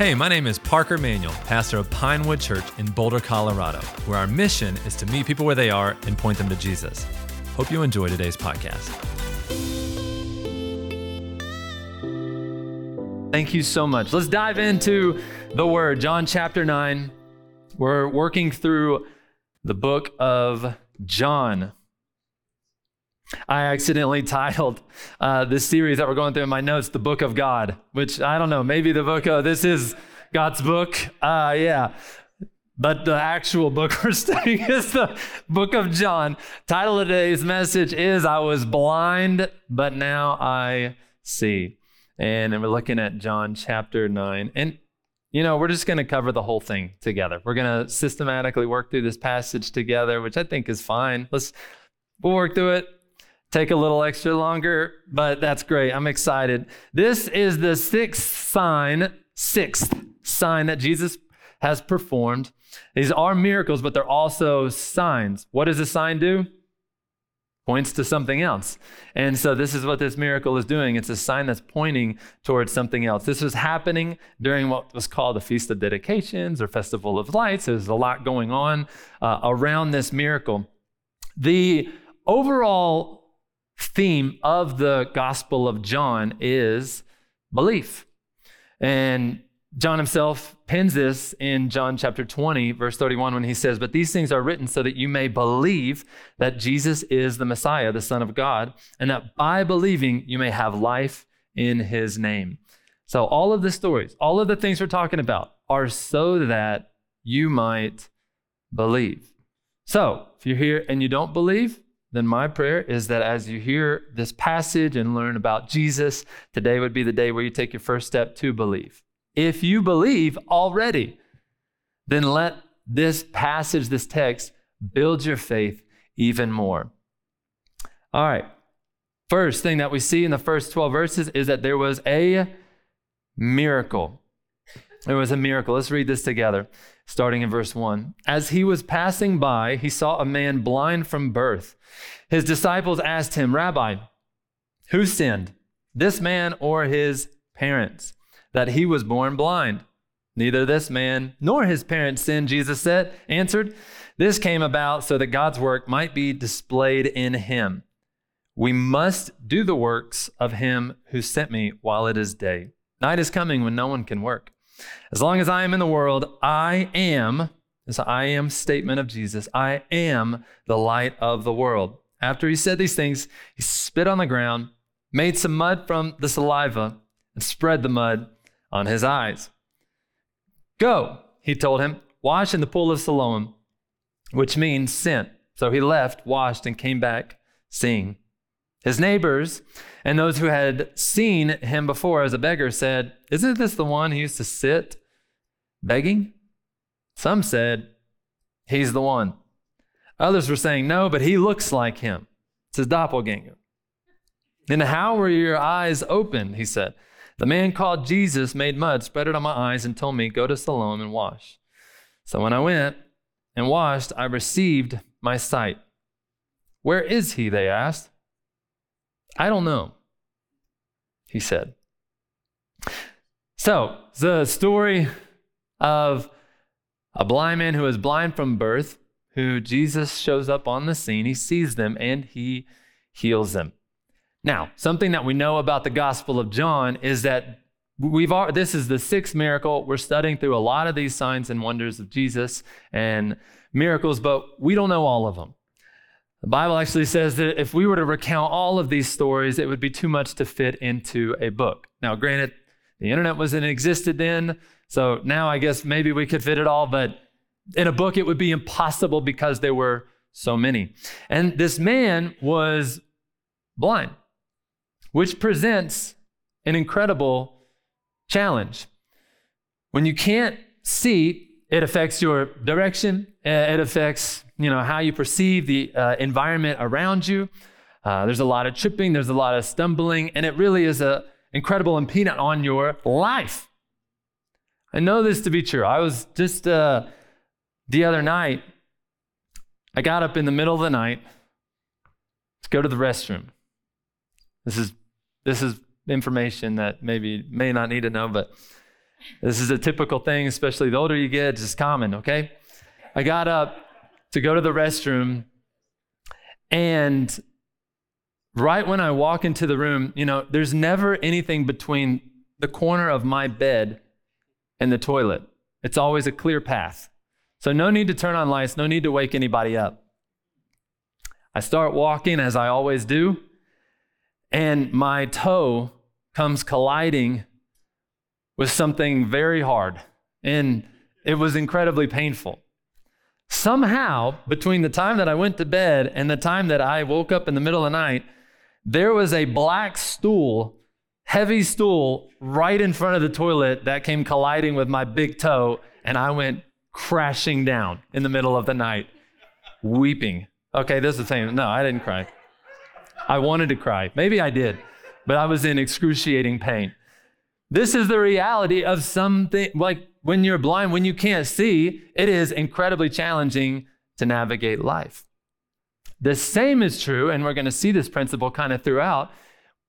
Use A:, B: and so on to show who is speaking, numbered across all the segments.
A: Hey, my name is Parker Manuel, pastor of Pinewood Church in Boulder, Colorado, where our mission is to meet people where they are and point them to Jesus. Hope you enjoy today's podcast. Thank you so much. Let's dive into the word, John chapter 9. We're working through the book of John. I accidentally titled uh, this series that we're going through in my notes, The Book of God, which I don't know, maybe the book of this is God's book. Uh, yeah. But the actual book we're studying is the book of John. Title of today's message is I was blind, but now I see. And we're looking at John chapter 9. And, you know, we're just going to cover the whole thing together. We're going to systematically work through this passage together, which I think is fine. Let's, we'll work through it take a little extra longer, but that's great. I'm excited. This is the sixth sign, sixth sign that Jesus has performed. These are miracles, but they're also signs. What does a sign do? Points to something else. And so this is what this miracle is doing. It's a sign that's pointing towards something else. This was happening during what was called the Feast of Dedications or Festival of Lights. There's a lot going on uh, around this miracle. The overall theme of the Gospel of John is belief. And John himself pins this in John chapter 20, verse 31, when he says, But these things are written so that you may believe that Jesus is the Messiah, the Son of God, and that by believing you may have life in his name. So, all of the stories, all of the things we're talking about are so that you might believe. So, if you're here and you don't believe, then my prayer is that as you hear this passage and learn about Jesus, today would be the day where you take your first step to believe. If you believe already, then let this passage, this text, build your faith even more. All right. First thing that we see in the first 12 verses is that there was a miracle. There was a miracle. Let's read this together, starting in verse 1. As he was passing by, he saw a man blind from birth. His disciples asked him, Rabbi, who sinned, this man or his parents, that he was born blind? Neither this man nor his parents sinned, Jesus said, answered. This came about so that God's work might be displayed in him. We must do the works of him who sent me while it is day. Night is coming when no one can work. As long as I am in the world, I am, this I am statement of Jesus, I am the light of the world. After he said these things, he spit on the ground, made some mud from the saliva, and spread the mud on his eyes. Go, he told him, wash in the pool of Siloam, which means sent. So he left, washed, and came back seeing. His neighbors and those who had seen him before as a beggar said, Isn't this the one who used to sit begging? Some said, He's the one. Others were saying, No, but he looks like him. It's his doppelganger. Then how were your eyes opened? He said. The man called Jesus made mud, spread it on my eyes, and told me, Go to Siloam and wash. So when I went and washed, I received my sight. Where is he? They asked. I don't know, he said. So, the story of a blind man who is blind from birth, who Jesus shows up on the scene, he sees them and he heals them. Now, something that we know about the Gospel of John is that we've this is the sixth miracle. We're studying through a lot of these signs and wonders of Jesus and miracles, but we don't know all of them. The Bible actually says that if we were to recount all of these stories, it would be too much to fit into a book. Now, granted, the internet wasn't existed then, so now I guess maybe we could fit it all, but in a book, it would be impossible because there were so many. And this man was blind, which presents an incredible challenge. When you can't see, it affects your direction, it affects you know how you perceive the uh, environment around you. Uh, there's a lot of tripping, there's a lot of stumbling, and it really is an incredible impediment on your life. I know this to be true. I was just uh, the other night, I got up in the middle of the night to go to the restroom. This is this is information that maybe may not need to know, but This is a typical thing, especially the older you get, it's just common, okay? I got up to go to the restroom, and right when I walk into the room, you know, there's never anything between the corner of my bed and the toilet. It's always a clear path. So, no need to turn on lights, no need to wake anybody up. I start walking as I always do, and my toe comes colliding with something very hard, and it was incredibly painful. Somehow, between the time that I went to bed and the time that I woke up in the middle of the night, there was a black stool, heavy stool, right in front of the toilet that came colliding with my big toe, and I went crashing down in the middle of the night, weeping. Okay, this is the thing. No, I didn't cry. I wanted to cry. Maybe I did, but I was in excruciating pain. This is the reality of something like when you're blind, when you can't see, it is incredibly challenging to navigate life. The same is true, and we're going to see this principle kind of throughout,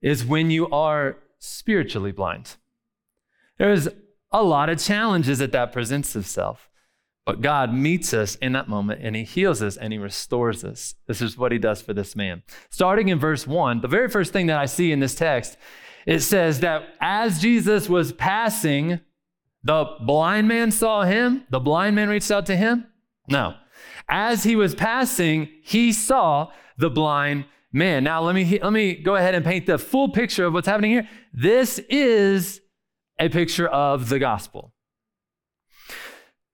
A: is when you are spiritually blind. There's a lot of challenges that that presents itself. But God meets us in that moment and he heals us and he restores us. This is what he does for this man. Starting in verse 1, the very first thing that I see in this text, it says that as Jesus was passing, the blind man saw him, the blind man reached out to him. No. As he was passing, he saw the blind man. Now let me let me go ahead and paint the full picture of what's happening here. This is a picture of the gospel.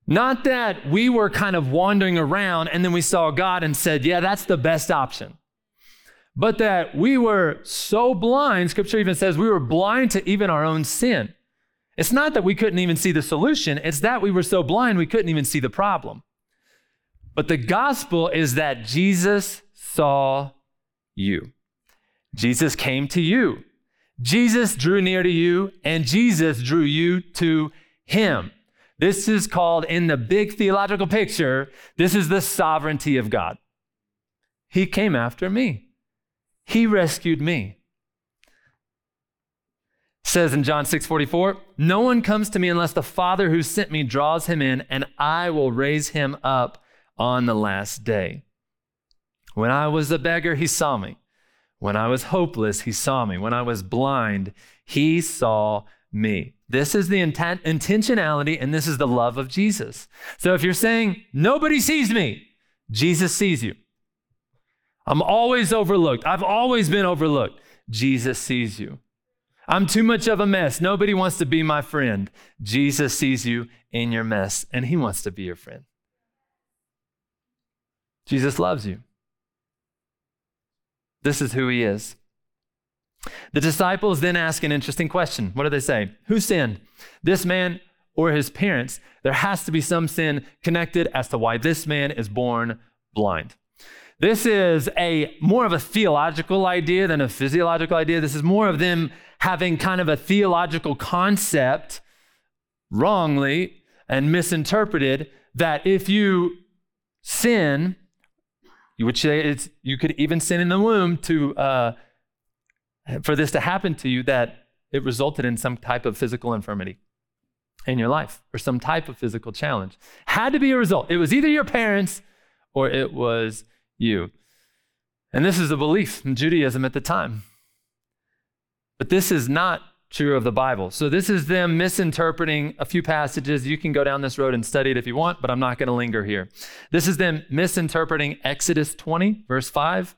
A: Not that we were kind of wandering around and then we saw God and said, yeah, that's the best option. But that we were so blind, scripture even says we were blind to even our own sin. It's not that we couldn't even see the solution, it's that we were so blind we couldn't even see the problem. But the gospel is that Jesus saw you. Jesus came to you. Jesus drew near to you, and Jesus drew you to him. This is called, in the big theological picture, this is the sovereignty of God. He came after me, He rescued me. says in John 6 44, No one comes to me unless the Father who sent me draws him in, and I will raise him up on the last day. When I was a beggar, he saw me. When I was hopeless, he saw me. When I was blind, he saw me. This is the intent, intentionality, and this is the love of Jesus. So if you're saying, nobody sees me, Jesus sees you. I'm always overlooked. I've always been overlooked. Jesus sees you. I'm too much of a mess. Nobody wants to be my friend. Jesus sees you in your mess, and he wants to be your friend. Jesus loves you. This is who he is. The disciples then ask an interesting question. What do they say? Who sinned? This man or his parents? There has to be some sin connected as to why this man is born blind. This is a more of a theological idea than a physiological idea. This is more of them having kind of a theological concept wrongly and misinterpreted that if you sin, which it's, you could even sin in the womb to uh, for this to happen to you that it resulted in some type of physical infirmity in your life or some type of physical challenge. Had to be a result. It was either your parents or it was you. And this is a belief in Judaism at the time. But this is not true of the Bible. So this is them misinterpreting a few passages. You can go down this road and study it if you want, but I'm not going to linger here. This is them misinterpreting Exodus 20, verse 5,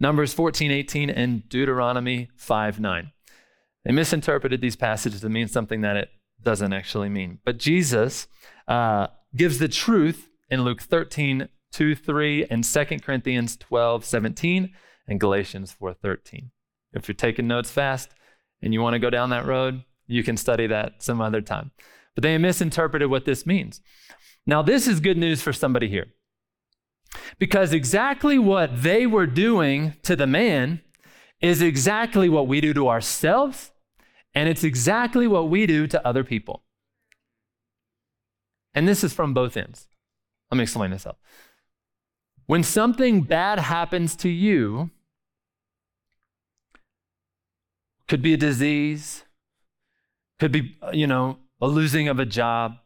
A: Numbers 14, 18, and Deuteronomy 5, 9. They misinterpreted these passages to mean something that it doesn't actually mean. But Jesus uh, gives the truth in Luke 13, 2, 3, and 2 Corinthians 12, 17, and Galatians 4, 13. If you're taking notes fast and you want to go down that road, you can study that some other time. But they misinterpreted what this means. Now, this is good news for somebody here. Because exactly what they were doing to the man is exactly what we do to ourselves, and it's exactly what we do to other people. And this is from both ends. Let me explain this up. When something bad happens to you, could be a disease, could be, you know, a losing of a job,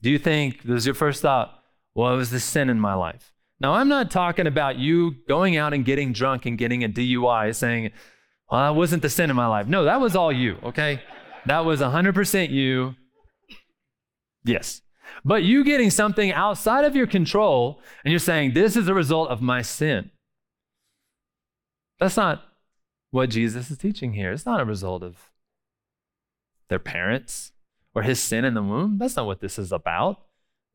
A: do you think, was your first thought, well, it was the sin in my life? Now, I'm not talking about you going out and getting drunk and getting a DUI saying, well, that wasn't the sin in my life. No, that was all you, okay? That was 100% you. Yes. But you getting something outside of your control and you're saying, this is a result of my sin. That's not what Jesus is teaching here. It's not a result of their parents or his sin in the womb. That's not what this is about.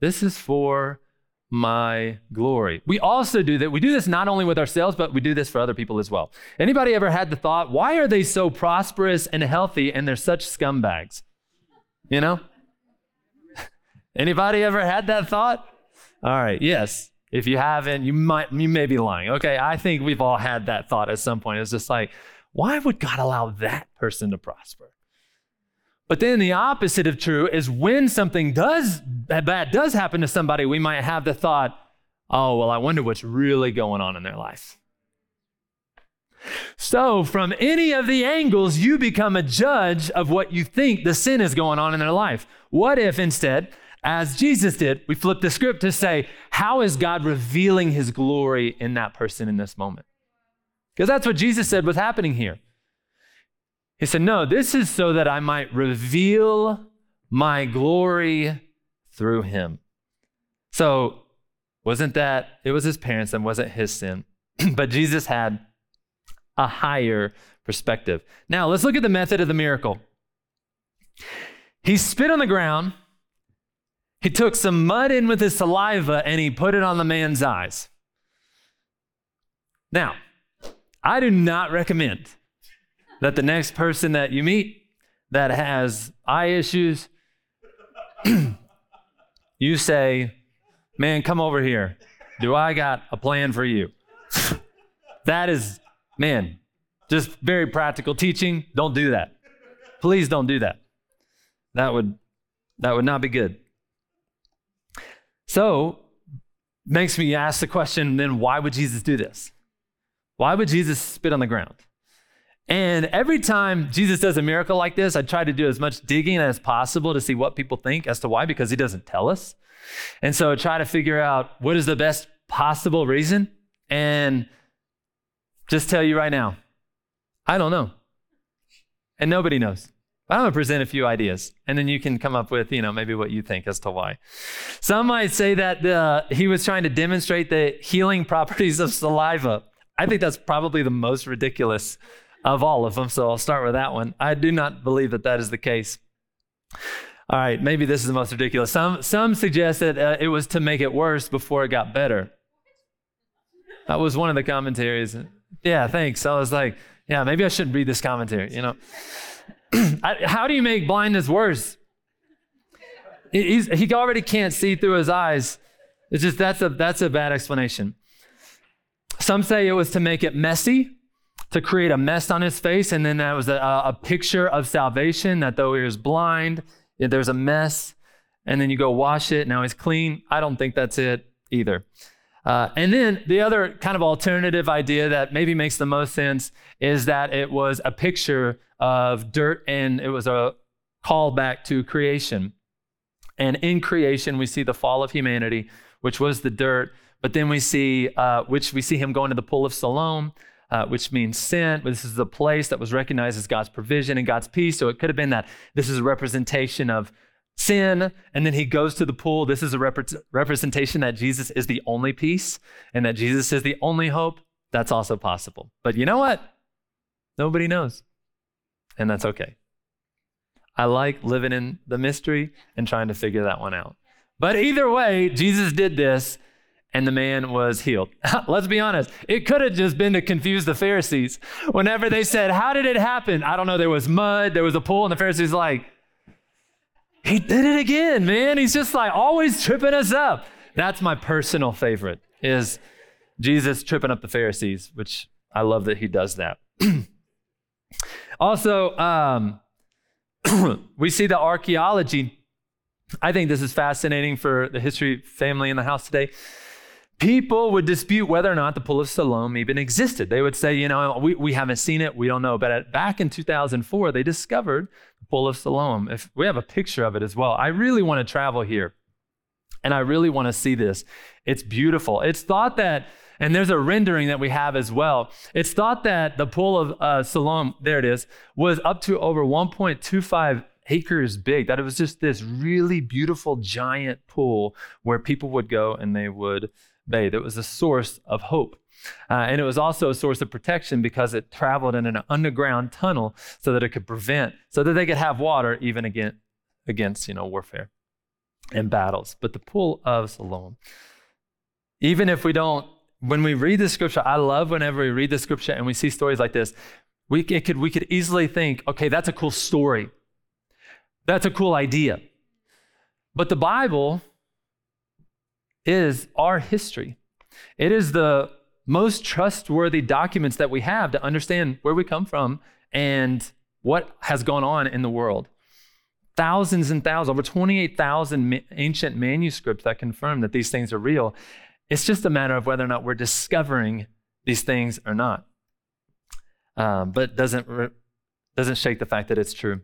A: This is for my glory. We also do that. We do this not only with ourselves, but we do this for other people as well. Anybody ever had the thought, why are they so prosperous and healthy and they're such scumbags? You know? Anybody ever had that thought? All right, yes. If you haven't, you might you may be lying. Okay, I think we've all had that thought at some point. It's just like, why would God allow that person to prosper? But then the opposite of true is when something does bad does happen to somebody, we might have the thought, oh, well, I wonder what's really going on in their life. So, from any of the angles, you become a judge of what you think the sin is going on in their life. What if instead, as Jesus did, we flip the script to say, how is God revealing his glory in that person in this moment? Because that's what Jesus said was happening here. He said, No, this is so that I might reveal my glory through him. So, wasn't that, it was his parents and wasn't his sin. but Jesus had a higher perspective. Now, let's look at the method of the miracle. He spit on the ground, he took some mud in with his saliva, and he put it on the man's eyes. Now, I do not recommend that the next person that you meet that has eye issues, you say, Man, come over here. Do I got a plan for you? that is, man, just very practical teaching. Don't do that. Please don't do that. That would that would not be good. So, makes me ask the question then why would Jesus do this? Why would Jesus spit on the ground? And every time Jesus does a miracle like this, I try to do as much digging as possible to see what people think as to why, because he doesn't tell us. And so I try to figure out what is the best possible reason. And just tell you right now, I don't know. And nobody knows. I'm going to present a few ideas, and then you can come up with, you know, maybe what you think as to why. Some might say that uh, he was trying to demonstrate the healing properties of saliva. I think that's probably the most ridiculous of all of them. So I'll start with that one. I do not believe that that is the case. All right, maybe this is the most ridiculous. Some, some suggest that uh, it was to make it worse before it got better. That was one of the commentaries. Yeah, thanks. I was like, yeah, maybe I shouldn't read this commentary, you know. How do you make blindness worse? He's, he already can't see through his eyes. It's just that's a that's a bad explanation. Some say it was to make it messy to create a mess on his face. And then that was a, a picture of salvation that though he was blind, there's a mess. And then you go wash it. Now he's clean. I don't think that's it either. Uh, and then the other kind of alternative idea that maybe makes the most sense is that it was a picture of dirt and it was a callback to creation. And in creation, we see the fall of humanity, which was the dirt. But then we see, uh, which we see him going to the pool of Siloam, uh, which means sent. This is a place that was recognized as God's provision and God's peace. So it could have been that this is a representation of sin. And then he goes to the pool. This is a rep- representation that Jesus is the only peace and that Jesus is the only hope. That's also possible. But you know what? Nobody knows. And that's okay. I like living in the mystery and trying to figure that one out. But either way, Jesus did this and the man was healed. Let's be honest, it could have just been to confuse the Pharisees. Whenever they said, How did it happen? I don't know, there was mud, there was a pool, and the Pharisees like, He did it again, man. He's just like always tripping us up. That's my personal favorite, is Jesus tripping up the Pharisees, which I love that he does that. also, um, we see the archaeology. I think this is fascinating for the history family in the house today people would dispute whether or not the Pool of Siloam even existed. They would say, you know, we, we haven't seen it, we don't know. But at, back in 2004, they discovered Pool of Siloam. If we have a picture of it as well, I really want to travel here, and I really want to see this. It's beautiful. It's thought that, and there's a rendering that we have as well. It's thought that the Pool of uh, Siloam, there it is, was up to over 1.25 acres big. That it was just this really beautiful giant pool where people would go and they would bathe. It was a source of hope. Uh, and it was also a source of protection because it traveled in an underground tunnel so that it could prevent, so that they could have water even against, against you know, warfare and battles. But the pool of Siloam, even if we don't, when we read the scripture, I love whenever we read the scripture and we see stories like this, we, could, we could easily think, okay, that's a cool story. That's a cool idea. But the Bible is our history. It is the most trustworthy documents that we have to understand where we come from and what has gone on in the world. Thousands and thousands, over 28,000 ancient manuscripts that confirm that these things are real. It's just a matter of whether or not we're discovering these things or not. Um, but doesn't doesn't shake the fact that it's true.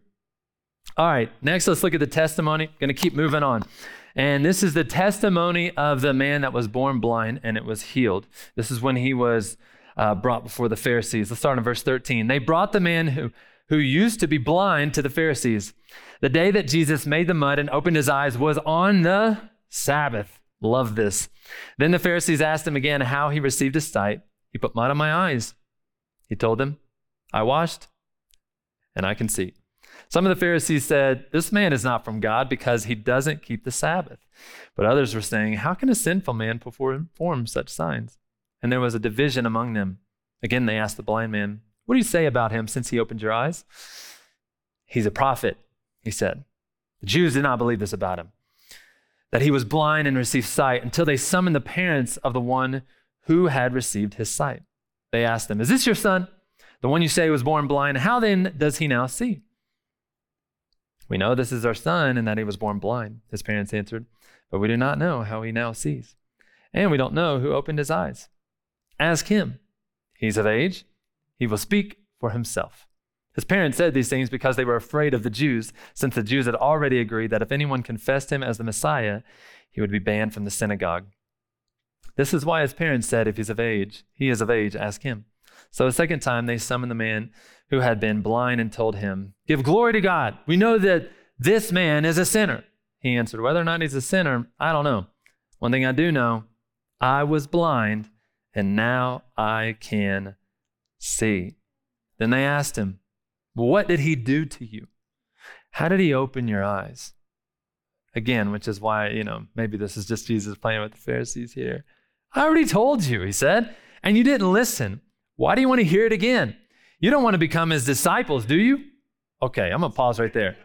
A: All right, next let's look at the testimony. Going to keep moving on. And this is the testimony of the man that was born blind and it was healed. This is when he was uh, brought before the Pharisees. Let's start in verse 13. They brought the man who, who used to be blind to the Pharisees. The day that Jesus made the mud and opened his eyes was on the Sabbath. Love this. Then the Pharisees asked him again how he received his sight. He put mud on my eyes. He told them, I washed and I can see. Some of the Pharisees said, This man is not from God because he doesn't keep the Sabbath. But others were saying, How can a sinful man perform such signs? And there was a division among them. Again, they asked the blind man, What do you say about him since he opened your eyes? He's a prophet, he said. The Jews did not believe this about him, that he was blind and received sight until they summoned the parents of the one who had received his sight. They asked them, Is this your son? The one you say was born blind, how then does he now see? We know this is our son and that he was born blind, his parents answered, but we do not know how he now sees. And we don't know who opened his eyes. Ask him. He's of age. He will speak for himself. His parents said these things because they were afraid of the Jews, since the Jews had already agreed that if anyone confessed him as the Messiah, he would be banned from the synagogue. This is why his parents said, If he's of age, he is of age, ask him. So a second time they summoned the man who had been blind and told him, Give glory to God. We know that this man is a sinner. He answered, Whether or not he's a sinner, I don't know. One thing I do know I was blind, and now I can see. Then they asked him, well, What did he do to you? How did he open your eyes? Again, which is why, you know, maybe this is just Jesus playing with the Pharisees here. I already told you, he said, and you didn't listen. Why do you want to hear it again? You don't want to become his disciples, do you? Okay, I'm going to pause right there.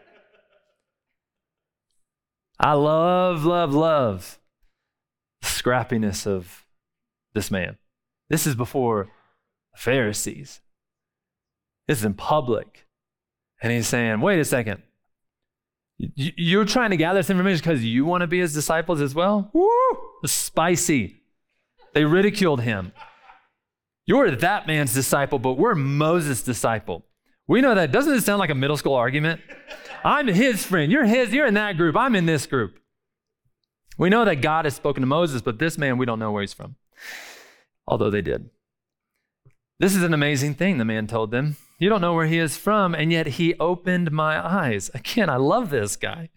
A: I love, love, love the scrappiness of this man. This is before the Pharisees. This is in public. And he's saying, wait a second. You're trying to gather this information because you want to be his disciples as well? Woo! Spicy. They ridiculed him. You're that man's disciple, but we're Moses' disciple. We know that. Doesn't it sound like a middle school argument? I'm his friend. You're his. You're in that group. I'm in this group. We know that God has spoken to Moses, but this man, we don't know where he's from. Although they did. This is an amazing thing, the man told them. You don't know where he is from, and yet he opened my eyes. Again, I love this guy.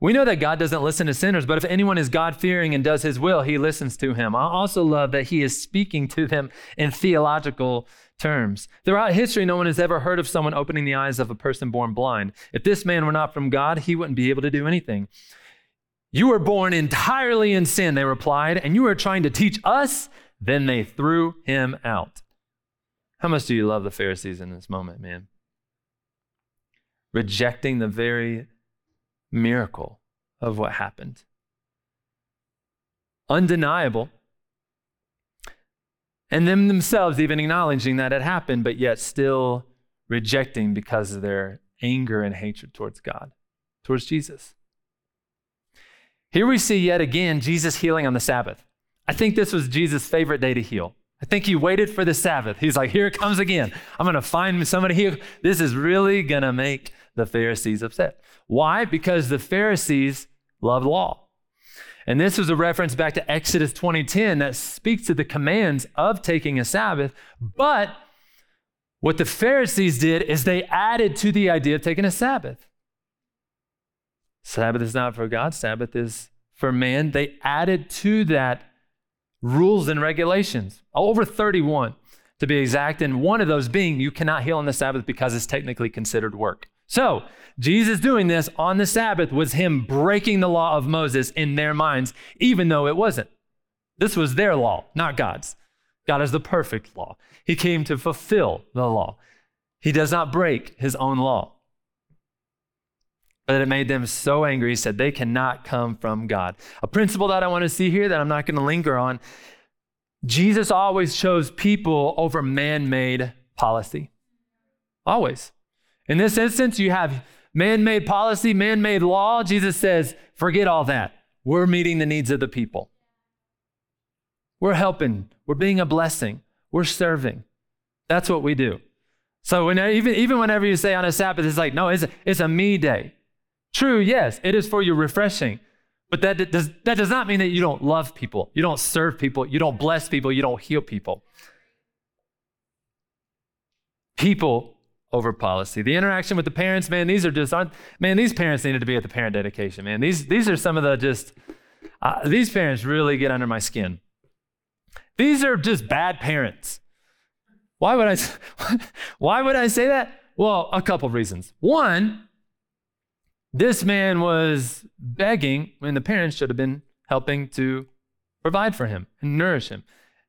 A: We know that God doesn't listen to sinners, but if anyone is God fearing and does his will, he listens to him. I also love that he is speaking to them in theological terms. Throughout history, no one has ever heard of someone opening the eyes of a person born blind. If this man were not from God, he wouldn't be able to do anything. You were born entirely in sin, they replied, and you are trying to teach us? Then they threw him out. How much do you love the Pharisees in this moment, man? Rejecting the very miracle of what happened. Undeniable. And them themselves even acknowledging that it happened, but yet still rejecting because of their anger and hatred towards God, towards Jesus. Here we see yet again Jesus healing on the Sabbath. I think this was Jesus' favorite day to heal. I think he waited for the Sabbath. He's like, here it comes again. I'm going to find somebody here. This is really going to make the Pharisees upset. Why? Because the Pharisees loved law. And this is a reference back to Exodus 20:10 that speaks to the commands of taking a Sabbath. But what the Pharisees did is they added to the idea of taking a Sabbath. Sabbath is not for God, Sabbath is for man. They added to that rules and regulations, over 31 to be exact, and one of those being you cannot heal on the Sabbath because it's technically considered work. So, Jesus doing this on the Sabbath was him breaking the law of Moses in their minds, even though it wasn't. This was their law, not God's. God is the perfect law. He came to fulfill the law. He does not break his own law. But it made them so angry, he said, they cannot come from God. A principle that I want to see here that I'm not going to linger on Jesus always chose people over man made policy. Always. In this instance, you have man made policy, man made law. Jesus says, forget all that. We're meeting the needs of the people. We're helping, we're being a blessing, we're serving. That's what we do. So when, even, even whenever you say on a Sabbath, it's like, no, it's a, it's a me day. True, yes, it is for your refreshing. But that does, that does not mean that you don't love people, you don't serve people, you don't bless people, you don't heal people. People over policy. The interaction with the parents, man, these are just, man, these parents needed to be at the parent dedication, man. These, these are some of the just, uh, these parents really get under my skin. These are just bad parents. Why would I, why would I say that? Well, a couple of reasons. One, this man was begging when the parents should have been helping to provide for him and nourish him,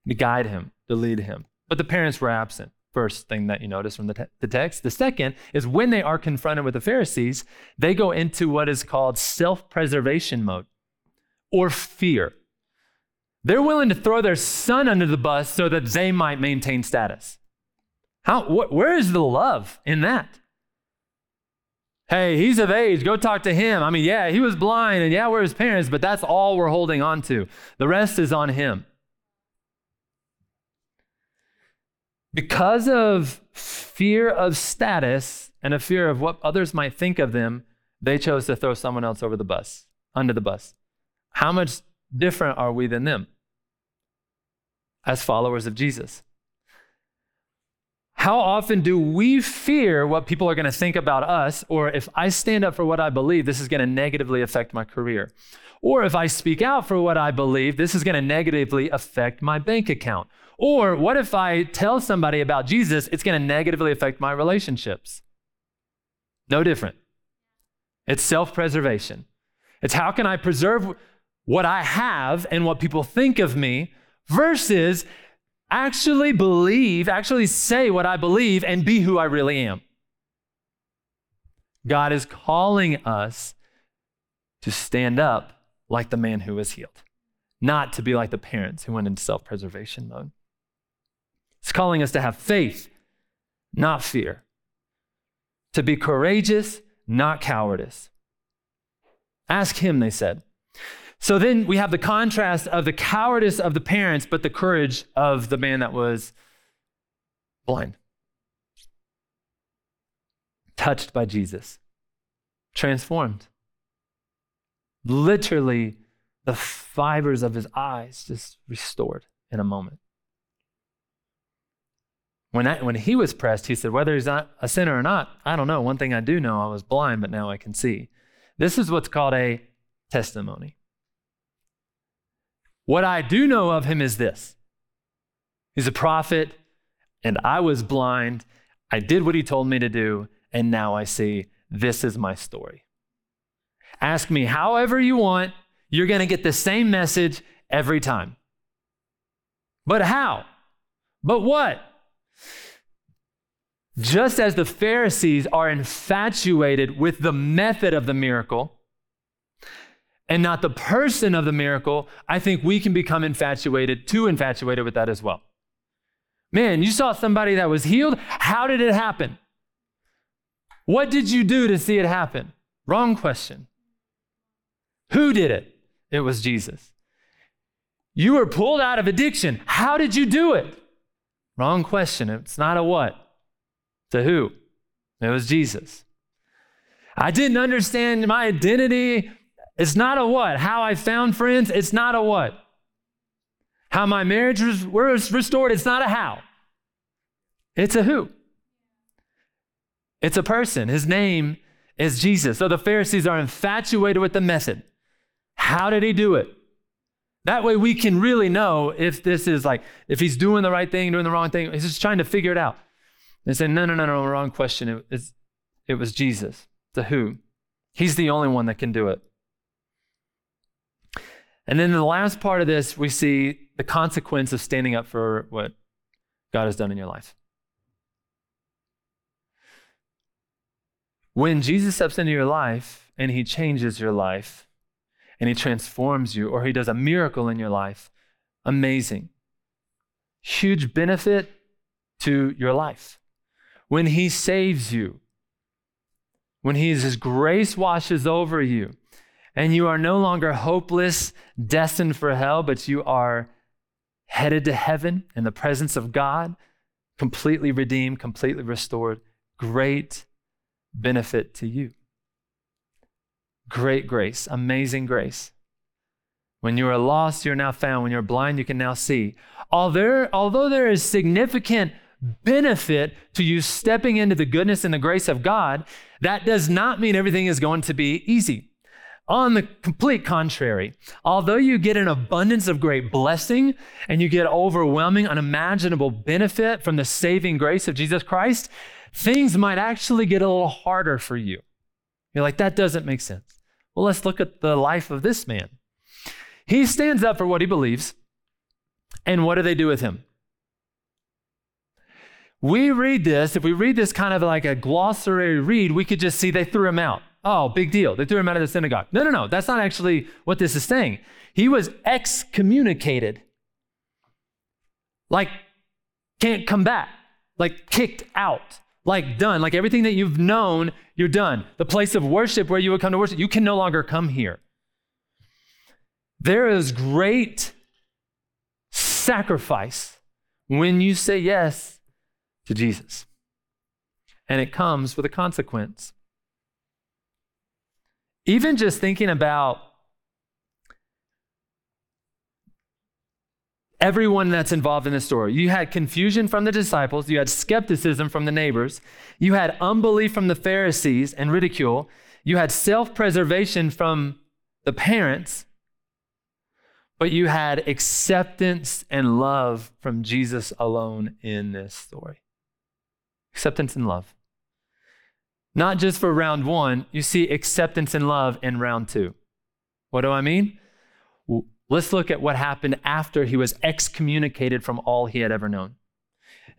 A: to guide him, to lead him. But the parents were absent. First thing that you notice from the, te- the text. The second is when they are confronted with the Pharisees, they go into what is called self preservation mode or fear. They're willing to throw their son under the bus so that they might maintain status. How, wh- where is the love in that? Hey, he's of age. Go talk to him. I mean, yeah, he was blind and yeah, we're his parents, but that's all we're holding on to. The rest is on him. Because of fear of status and a fear of what others might think of them, they chose to throw someone else over the bus, under the bus. How much different are we than them as followers of Jesus? How often do we fear what people are going to think about us? Or if I stand up for what I believe, this is going to negatively affect my career. Or if I speak out for what I believe, this is going to negatively affect my bank account. Or what if I tell somebody about Jesus, it's going to negatively affect my relationships? No different. It's self preservation. It's how can I preserve what I have and what people think of me versus actually believe, actually say what I believe, and be who I really am. God is calling us to stand up like the man who was healed, not to be like the parents who went into self preservation mode. It's calling us to have faith, not fear, to be courageous, not cowardice. Ask him, they said. So then we have the contrast of the cowardice of the parents, but the courage of the man that was blind. Touched by Jesus, transformed. Literally, the fibers of his eyes just restored in a moment. When, I, when he was pressed, he said, Whether he's not a sinner or not, I don't know. One thing I do know, I was blind, but now I can see. This is what's called a testimony. What I do know of him is this He's a prophet, and I was blind. I did what he told me to do, and now I see this is my story. Ask me however you want, you're going to get the same message every time. But how? But what? Just as the Pharisees are infatuated with the method of the miracle, and not the person of the miracle, I think we can become infatuated, too infatuated with that as well. Man, you saw somebody that was healed. How did it happen? What did you do to see it happen? Wrong question. Who did it? It was Jesus. You were pulled out of addiction. How did you do it? Wrong question. It's not a what. To who? It was Jesus. I didn't understand my identity. It's not a what. How I found friends. It's not a what. How my marriage was, was restored. It's not a how. It's a who. It's a person. His name is Jesus. So the Pharisees are infatuated with the method. How did he do it? That way we can really know if this is like, if he's doing the right thing, doing the wrong thing. He's just trying to figure it out. They say, no, no, no, no, wrong question. It, it's, it was Jesus. The who. He's the only one that can do it. And then the last part of this, we see the consequence of standing up for what God has done in your life. When Jesus steps into your life and he changes your life and he transforms you or he does a miracle in your life, amazing. Huge benefit to your life. When he saves you, when he, his grace washes over you, and you are no longer hopeless, destined for hell, but you are headed to heaven in the presence of God, completely redeemed, completely restored. Great benefit to you. Great grace, amazing grace. When you are lost, you're now found. When you're blind, you can now see. Although, although there is significant benefit to you stepping into the goodness and the grace of God, that does not mean everything is going to be easy. On the complete contrary, although you get an abundance of great blessing and you get overwhelming, unimaginable benefit from the saving grace of Jesus Christ, things might actually get a little harder for you. You're like, that doesn't make sense. Well, let's look at the life of this man. He stands up for what he believes. And what do they do with him? We read this, if we read this kind of like a glossary read, we could just see they threw him out. Oh, big deal. They threw him out of the synagogue. No, no, no. That's not actually what this is saying. He was excommunicated. Like, can't come back. Like, kicked out like done. Like everything that you've known, you're done. The place of worship where you would come to worship, you can no longer come here. There is great sacrifice when you say yes to Jesus. And it comes with a consequence. Even just thinking about everyone that's involved in the story. You had confusion from the disciples, you had skepticism from the neighbors, you had unbelief from the Pharisees and ridicule, you had self preservation from the parents, but you had acceptance and love from Jesus alone in this story. Acceptance and love. Not just for round one, you see acceptance and love in round two. What do I mean? Let's look at what happened after he was excommunicated from all he had ever known.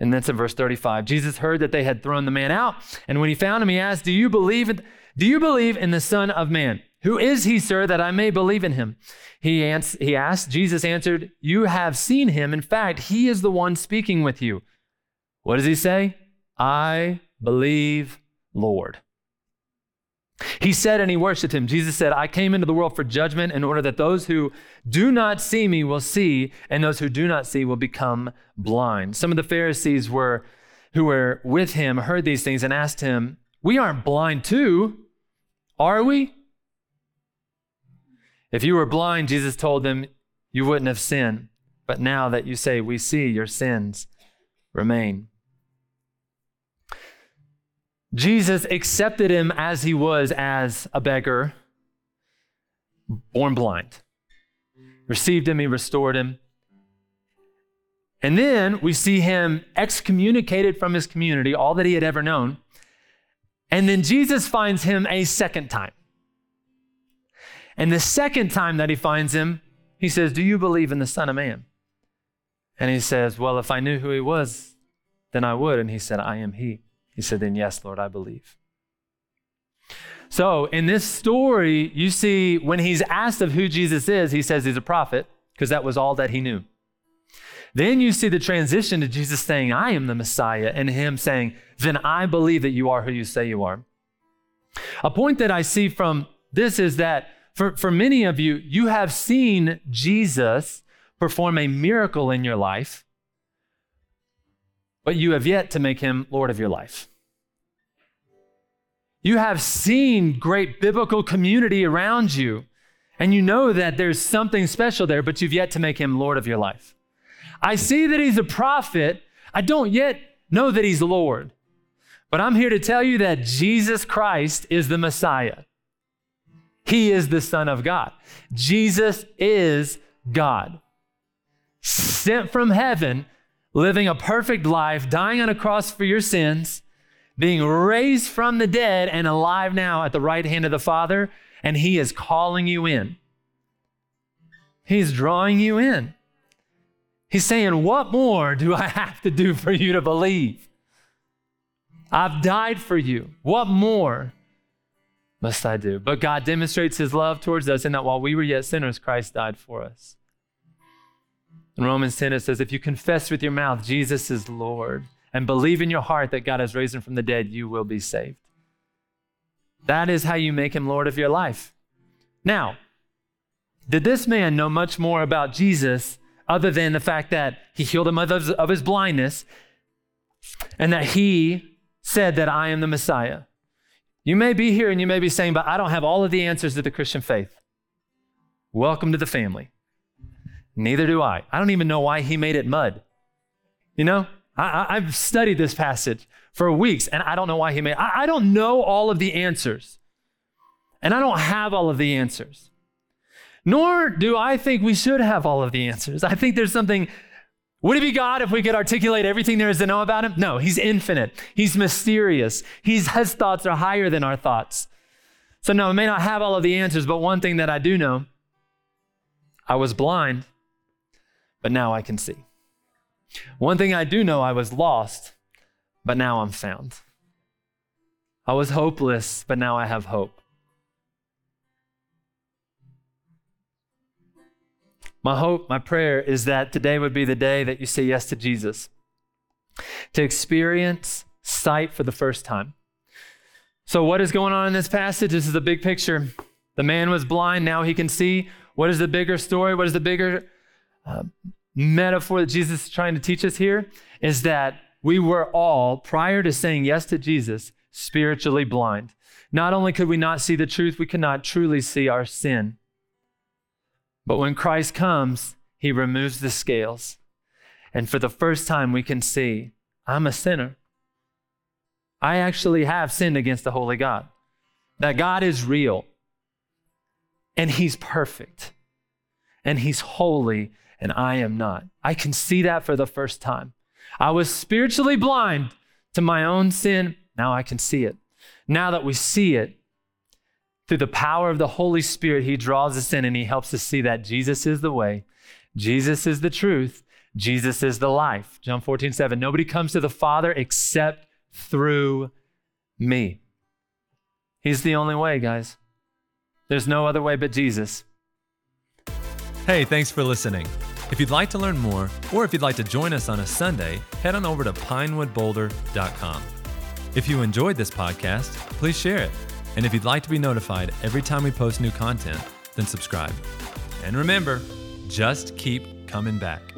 A: And that's in verse 35. Jesus heard that they had thrown the man out, and when he found him, he asked, "Do you believe in, do you believe in the Son of Man? Who is he, sir, that I may believe in him?" He, ans- he asked. Jesus answered, "You have seen him. In fact, he is the one speaking with you." What does he say? I believe, Lord. He said and he worshiped him. Jesus said, I came into the world for judgment in order that those who do not see me will see, and those who do not see will become blind. Some of the Pharisees were who were with him heard these things and asked him, We aren't blind too, are we? If you were blind, Jesus told them, you wouldn't have sinned. But now that you say, We see, your sins remain. Jesus accepted him as he was, as a beggar, born blind. Received him, he restored him. And then we see him excommunicated from his community, all that he had ever known. And then Jesus finds him a second time. And the second time that he finds him, he says, Do you believe in the Son of Man? And he says, Well, if I knew who he was, then I would. And he said, I am he. He said, Then yes, Lord, I believe. So in this story, you see when he's asked of who Jesus is, he says he's a prophet because that was all that he knew. Then you see the transition to Jesus saying, I am the Messiah, and him saying, Then I believe that you are who you say you are. A point that I see from this is that for, for many of you, you have seen Jesus perform a miracle in your life, but you have yet to make him Lord of your life. You have seen great biblical community around you, and you know that there's something special there, but you've yet to make him Lord of your life. I see that he's a prophet. I don't yet know that he's Lord. But I'm here to tell you that Jesus Christ is the Messiah. He is the Son of God. Jesus is God, sent from heaven, living a perfect life, dying on a cross for your sins, being raised from the dead, and alive now at the right hand of the Father. And He is calling you in. He's drawing you in. He's saying, What more do I have to do for you to believe? I've died for you. What more must I do? But God demonstrates his love towards us in that while we were yet sinners, Christ died for us. In Romans 10, it says, If you confess with your mouth Jesus is Lord and believe in your heart that God has raised him from the dead, you will be saved. That is how you make him Lord of your life. Now, did this man know much more about Jesus other than the fact that he healed him of his, of his blindness and that he said that I am the Messiah. You may be here and you may be saying, but I don't have all of the answers to the Christian faith. Welcome to the family. Neither do I. I don't even know why he made it mud. You know, I, have studied this passage for weeks and I don't know why he made I, I don't know all of the answers. And I don't have all of the answers. Nor do I think we should have all of the answers. I think there's something. Would it be God if we could articulate everything there is to know about him? No, he's infinite. He's mysterious. He's, his thoughts are higher than our thoughts. So, no, I may not have all of the answers, but one thing that I do know I was blind, but now I can see. One thing I do know I was lost, but now I'm found. I was hopeless, but now I have hope. My hope, my prayer is that today would be the day that you say yes to Jesus, to experience sight for the first time. So, what is going on in this passage? This is the big picture. The man was blind, now he can see. What is the bigger story? What is the bigger uh, metaphor that Jesus is trying to teach us here? Is that we were all, prior to saying yes to Jesus, spiritually blind. Not only could we not see the truth, we could not truly see our sin. But when Christ comes, he removes the scales. And for the first time, we can see I'm a sinner. I actually have sinned against the holy God. That God is real and he's perfect and he's holy and I am not. I can see that for the first time. I was spiritually blind to my own sin. Now I can see it. Now that we see it, through the power of the Holy Spirit, He draws us in and He helps us see that Jesus is the way, Jesus is the truth, Jesus is the life. John 14, 7. Nobody comes to the Father except through me. He's the only way, guys. There's no other way but Jesus.
B: Hey, thanks for listening. If you'd like to learn more, or if you'd like to join us on a Sunday, head on over to pinewoodboulder.com. If you enjoyed this podcast, please share it and if you'd like to be notified every time we post new content, then subscribe. And remember, just keep coming back.